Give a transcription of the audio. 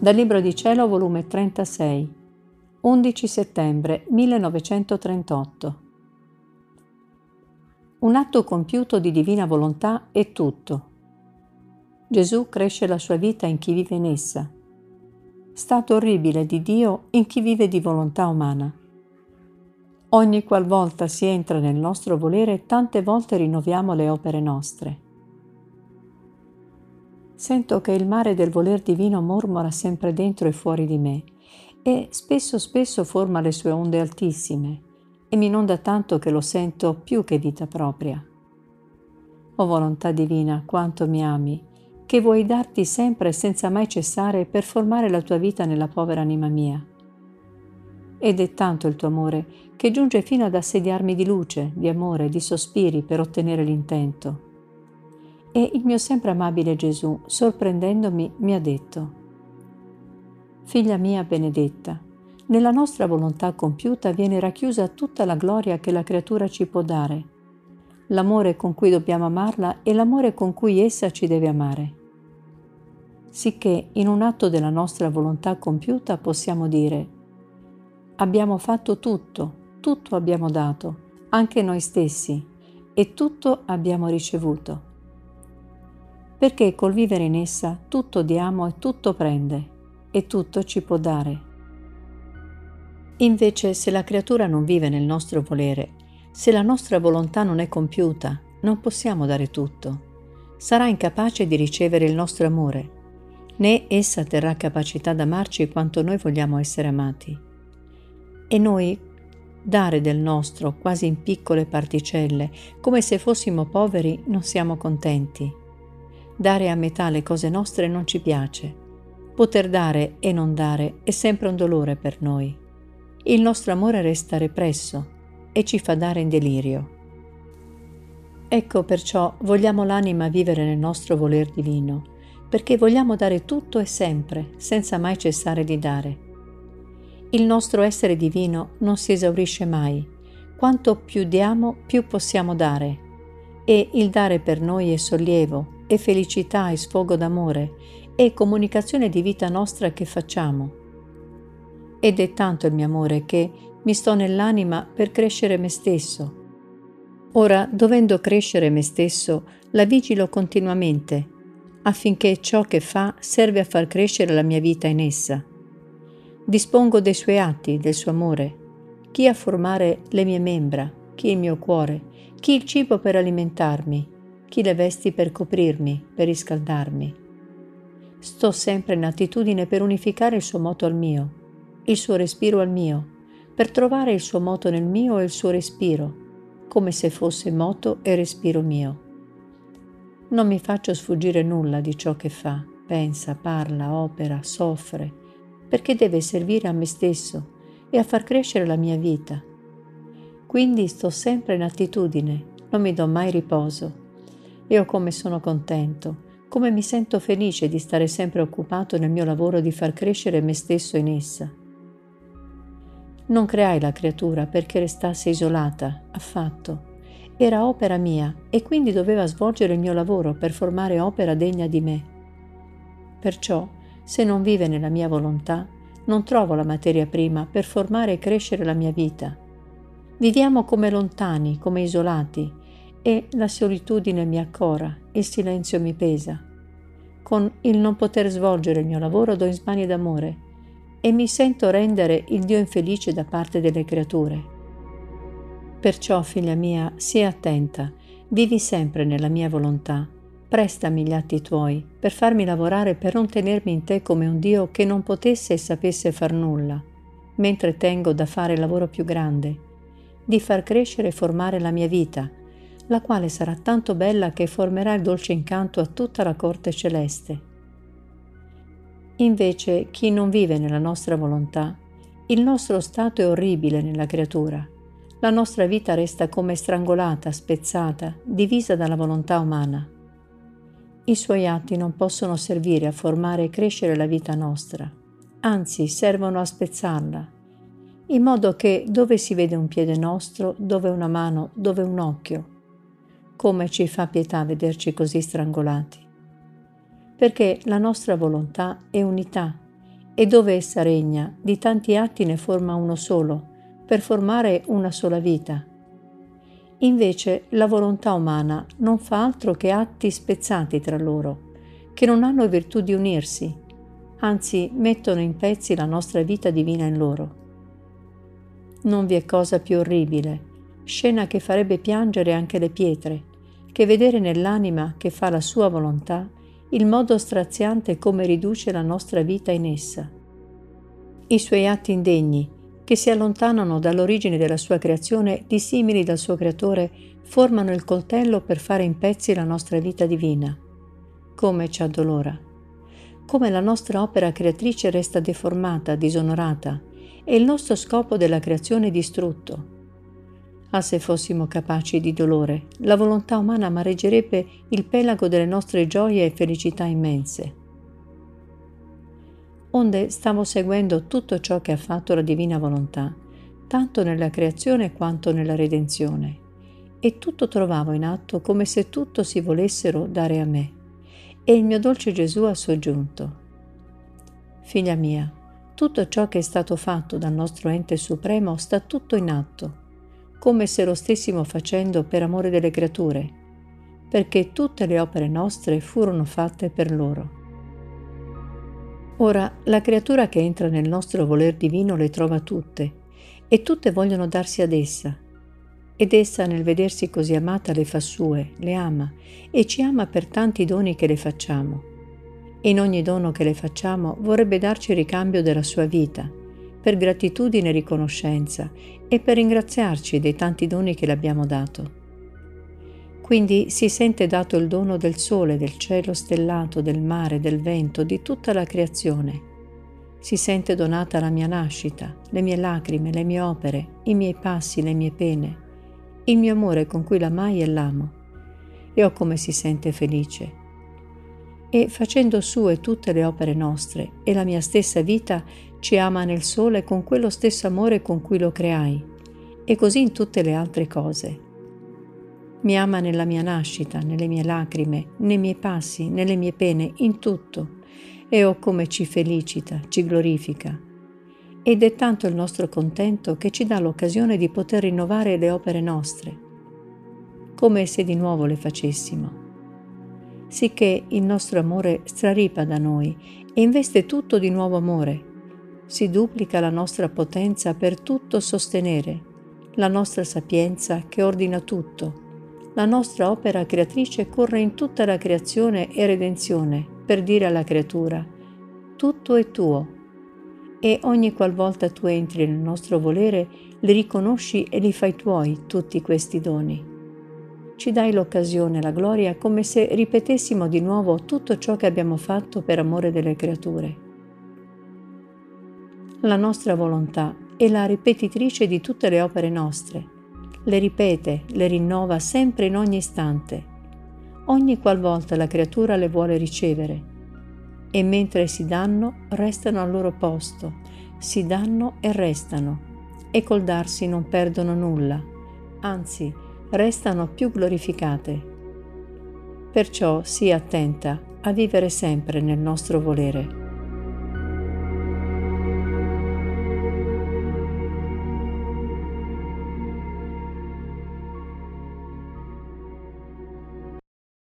Dal Libro di Cielo, volume 36, 11 settembre 1938. Un atto compiuto di divina volontà è tutto. Gesù cresce la sua vita in chi vive in essa. Stato orribile di Dio in chi vive di volontà umana. Ogni qualvolta si entra nel nostro volere, tante volte rinnoviamo le opere nostre. Sento che il mare del voler divino mormora sempre dentro e fuori di me e spesso spesso forma le sue onde altissime e mi inonda tanto che lo sento più che vita propria. O volontà divina, quanto mi ami, che vuoi darti sempre senza mai cessare per formare la tua vita nella povera anima mia. Ed è tanto il tuo amore che giunge fino ad assediarmi di luce, di amore, di sospiri per ottenere l'intento e il mio sempre amabile Gesù, sorprendendomi, mi ha detto, Figlia mia benedetta, nella nostra volontà compiuta viene racchiusa tutta la gloria che la creatura ci può dare, l'amore con cui dobbiamo amarla e l'amore con cui essa ci deve amare. Sicché in un atto della nostra volontà compiuta possiamo dire, abbiamo fatto tutto, tutto abbiamo dato, anche noi stessi, e tutto abbiamo ricevuto perché col vivere in essa tutto diamo e tutto prende, e tutto ci può dare. Invece se la creatura non vive nel nostro volere, se la nostra volontà non è compiuta, non possiamo dare tutto. Sarà incapace di ricevere il nostro amore, né essa terrà capacità d'amarci quanto noi vogliamo essere amati. E noi dare del nostro quasi in piccole particelle, come se fossimo poveri, non siamo contenti Dare a metà le cose nostre non ci piace. Poter dare e non dare è sempre un dolore per noi. Il nostro amore resta represso e ci fa dare in delirio. Ecco perciò vogliamo l'anima vivere nel nostro voler divino, perché vogliamo dare tutto e sempre, senza mai cessare di dare. Il nostro essere divino non si esaurisce mai. Quanto più diamo, più possiamo dare. E il dare per noi è sollievo, e felicità e sfogo d'amore e comunicazione di vita nostra che facciamo. Ed è tanto il mio amore che mi sto nell'anima per crescere me stesso. Ora, dovendo crescere me stesso, la vigilo continuamente, affinché ciò che fa serve a far crescere la mia vita in essa. Dispongo dei suoi atti, del suo amore, chi a formare le mie membra, chi il mio cuore, chi il cibo per alimentarmi, chi le vesti per coprirmi, per riscaldarmi. Sto sempre in attitudine per unificare il suo moto al mio, il suo respiro al mio, per trovare il suo moto nel mio e il suo respiro, come se fosse moto e respiro mio. Non mi faccio sfuggire nulla di ciò che fa, pensa, parla, opera, soffre, perché deve servire a me stesso e a far crescere la mia vita. Quindi sto sempre in attitudine, non mi do mai riposo oh come sono contento, come mi sento felice di stare sempre occupato nel mio lavoro di far crescere me stesso in essa. Non creai la creatura perché restasse isolata, affatto. Era opera mia e quindi doveva svolgere il mio lavoro per formare opera degna di me. Perciò, se non vive nella mia volontà, non trovo la materia prima per formare e crescere la mia vita. Viviamo come lontani, come isolati, e la solitudine mi accora, il silenzio mi pesa. Con il non poter svolgere il mio lavoro do in smanie d'amore e mi sento rendere il Dio infelice da parte delle creature. Perciò, figlia mia, sii attenta, vivi sempre nella mia volontà, prestami gli atti tuoi per farmi lavorare per non tenermi in te come un Dio che non potesse e sapesse far nulla, mentre tengo da fare il lavoro più grande, di far crescere e formare la mia vita, la quale sarà tanto bella che formerà il dolce incanto a tutta la corte celeste. Invece chi non vive nella nostra volontà, il nostro stato è orribile nella creatura. La nostra vita resta come strangolata, spezzata, divisa dalla volontà umana. I suoi atti non possono servire a formare e crescere la vita nostra, anzi servono a spezzarla, in modo che dove si vede un piede nostro, dove una mano, dove un occhio, come ci fa pietà vederci così strangolati. Perché la nostra volontà è unità e dove essa regna, di tanti atti ne forma uno solo, per formare una sola vita. Invece la volontà umana non fa altro che atti spezzati tra loro, che non hanno virtù di unirsi, anzi mettono in pezzi la nostra vita divina in loro. Non vi è cosa più orribile, scena che farebbe piangere anche le pietre, che vedere nell'anima che fa la sua volontà il modo straziante come riduce la nostra vita in essa. I suoi atti indegni, che si allontanano dall'origine della sua creazione dissimili dal suo creatore, formano il coltello per fare in pezzi la nostra vita divina. Come ci addolora. Come la nostra opera creatrice resta deformata, disonorata, e il nostro scopo della creazione distrutto. Ah, se fossimo capaci di dolore, la volontà umana amareggerebbe il pelago delle nostre gioie e felicità immense. Onde stavo seguendo tutto ciò che ha fatto la divina volontà, tanto nella creazione quanto nella redenzione, e tutto trovavo in atto come se tutto si volessero dare a me. E il mio dolce Gesù ha soggiunto. Figlia mia, tutto ciò che è stato fatto dal nostro ente supremo sta tutto in atto come se lo stessimo facendo per amore delle creature, perché tutte le opere nostre furono fatte per loro. Ora la creatura che entra nel nostro voler divino le trova tutte, e tutte vogliono darsi ad essa, ed essa nel vedersi così amata le fa sue, le ama, e ci ama per tanti doni che le facciamo. In ogni dono che le facciamo vorrebbe darci il ricambio della sua vita, per gratitudine e riconoscenza e per ringraziarci dei tanti doni che le abbiamo dato. Quindi si sente dato il dono del sole, del cielo stellato, del mare, del vento, di tutta la creazione. Si sente donata la mia nascita, le mie lacrime, le mie opere, i miei passi, le mie pene, il mio amore con cui l'amai e l'amo. E oh come si sente felice. E facendo sue tutte le opere nostre e la mia stessa vita, ci ama nel sole con quello stesso amore con cui lo creai, e così in tutte le altre cose. Mi ama nella mia nascita, nelle mie lacrime, nei miei passi, nelle mie pene, in tutto, e oh come ci felicita, ci glorifica. Ed è tanto il nostro contento che ci dà l'occasione di poter rinnovare le opere nostre, come se di nuovo le facessimo sicché il nostro amore straripa da noi e investe tutto di nuovo amore, si duplica la nostra potenza per tutto sostenere, la nostra sapienza che ordina tutto. La nostra opera creatrice corre in tutta la creazione e redenzione per dire alla creatura, tutto è tuo. E ogni qualvolta tu entri nel nostro volere, li riconosci e li fai tuoi tutti questi doni. Ci dai l'occasione, la gloria, come se ripetessimo di nuovo tutto ciò che abbiamo fatto per amore delle creature. La nostra volontà è la ripetitrice di tutte le opere nostre. Le ripete, le rinnova sempre in ogni istante, ogni qualvolta la creatura le vuole ricevere. E mentre si danno, restano al loro posto, si danno e restano, e col darsi non perdono nulla, anzi restano più glorificate. Perciò sii attenta a vivere sempre nel nostro volere.